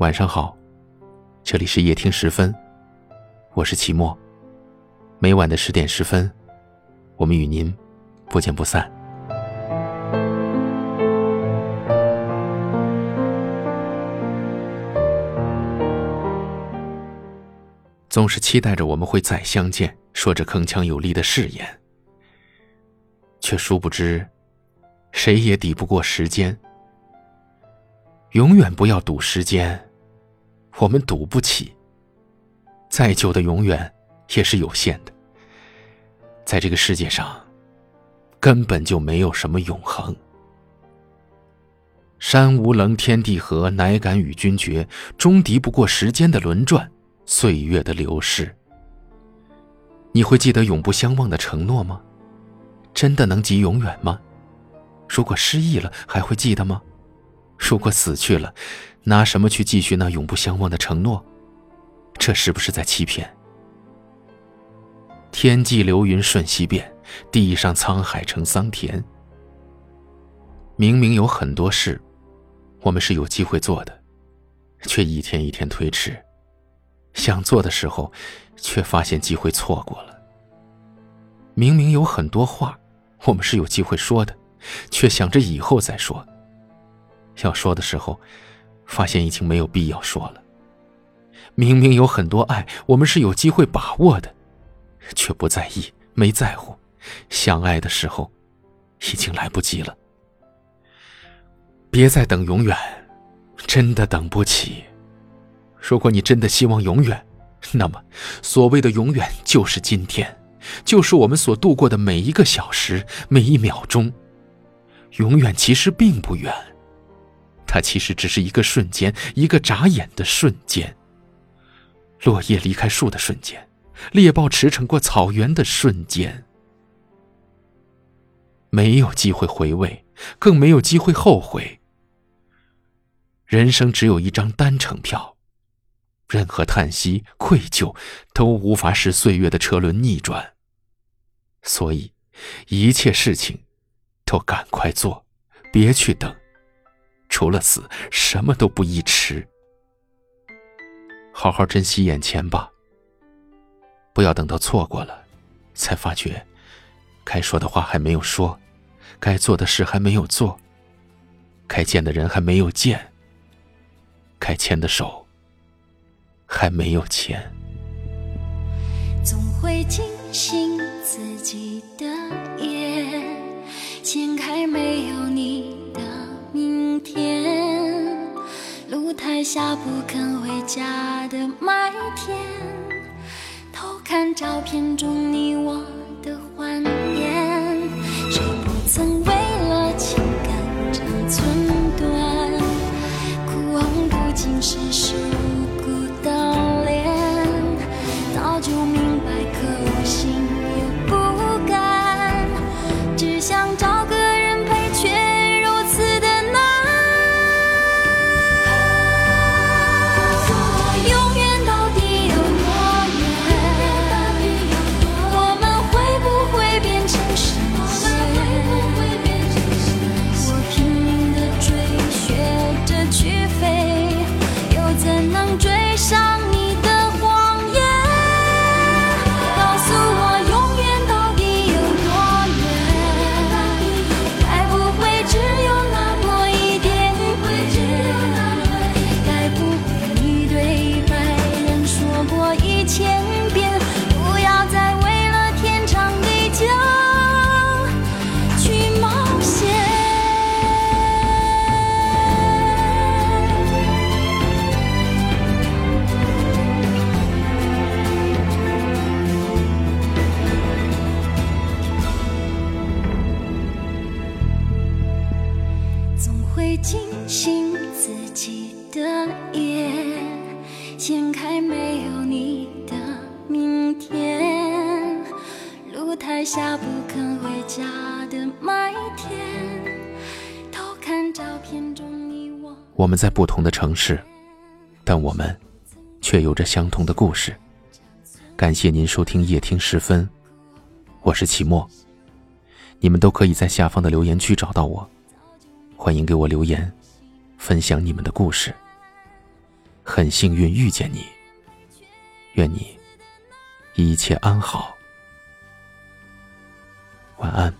晚上好，这里是夜听十分，我是齐墨。每晚的十点十分，我们与您不见不散。总是期待着我们会再相见，说着铿锵有力的誓言，却殊不知，谁也抵不过时间。永远不要赌时间。我们赌不起。再久的永远也是有限的。在这个世界上，根本就没有什么永恒。山无棱，天地合，乃敢与君绝。终敌不过时间的轮转，岁月的流逝。你会记得永不相忘的承诺吗？真的能及永远吗？如果失忆了，还会记得吗？如果死去了，拿什么去继续那永不相忘的承诺？这是不是在欺骗？天际流云瞬息变，地上沧海成桑田。明明有很多事，我们是有机会做的，却一天一天推迟；想做的时候，却发现机会错过了。明明有很多话，我们是有机会说的，却想着以后再说。要说的时候，发现已经没有必要说了。明明有很多爱，我们是有机会把握的，却不在意，没在乎。相爱的时候，已经来不及了。别再等永远，真的等不起。如果你真的希望永远，那么所谓的永远就是今天，就是我们所度过的每一个小时、每一秒钟。永远其实并不远。它其实只是一个瞬间，一个眨眼的瞬间。落叶离开树的瞬间，猎豹驰骋过草原的瞬间。没有机会回味，更没有机会后悔。人生只有一张单程票，任何叹息、愧疚都无法使岁月的车轮逆转。所以，一切事情都赶快做，别去等。除了死，什么都不宜迟。好好珍惜眼前吧，不要等到错过了，才发觉该说的话还没有说，该做的事还没有做，该见的人还没有见，该牵的手还没有牵。总会惊醒自己的眼，掀开没有你。天，露台下不肯回家的麦田，偷看照片中你我会惊醒自己的夜，掀开没有你的明天。露台下不肯回家的麦田，偷看照片中你我。我们在不同的城市，但我们却有着相同的故事。感谢您收听夜听时分，我是齐墨。你们都可以在下方的留言区找到我。欢迎给我留言，分享你们的故事。很幸运遇见你，愿你一切安好，晚安。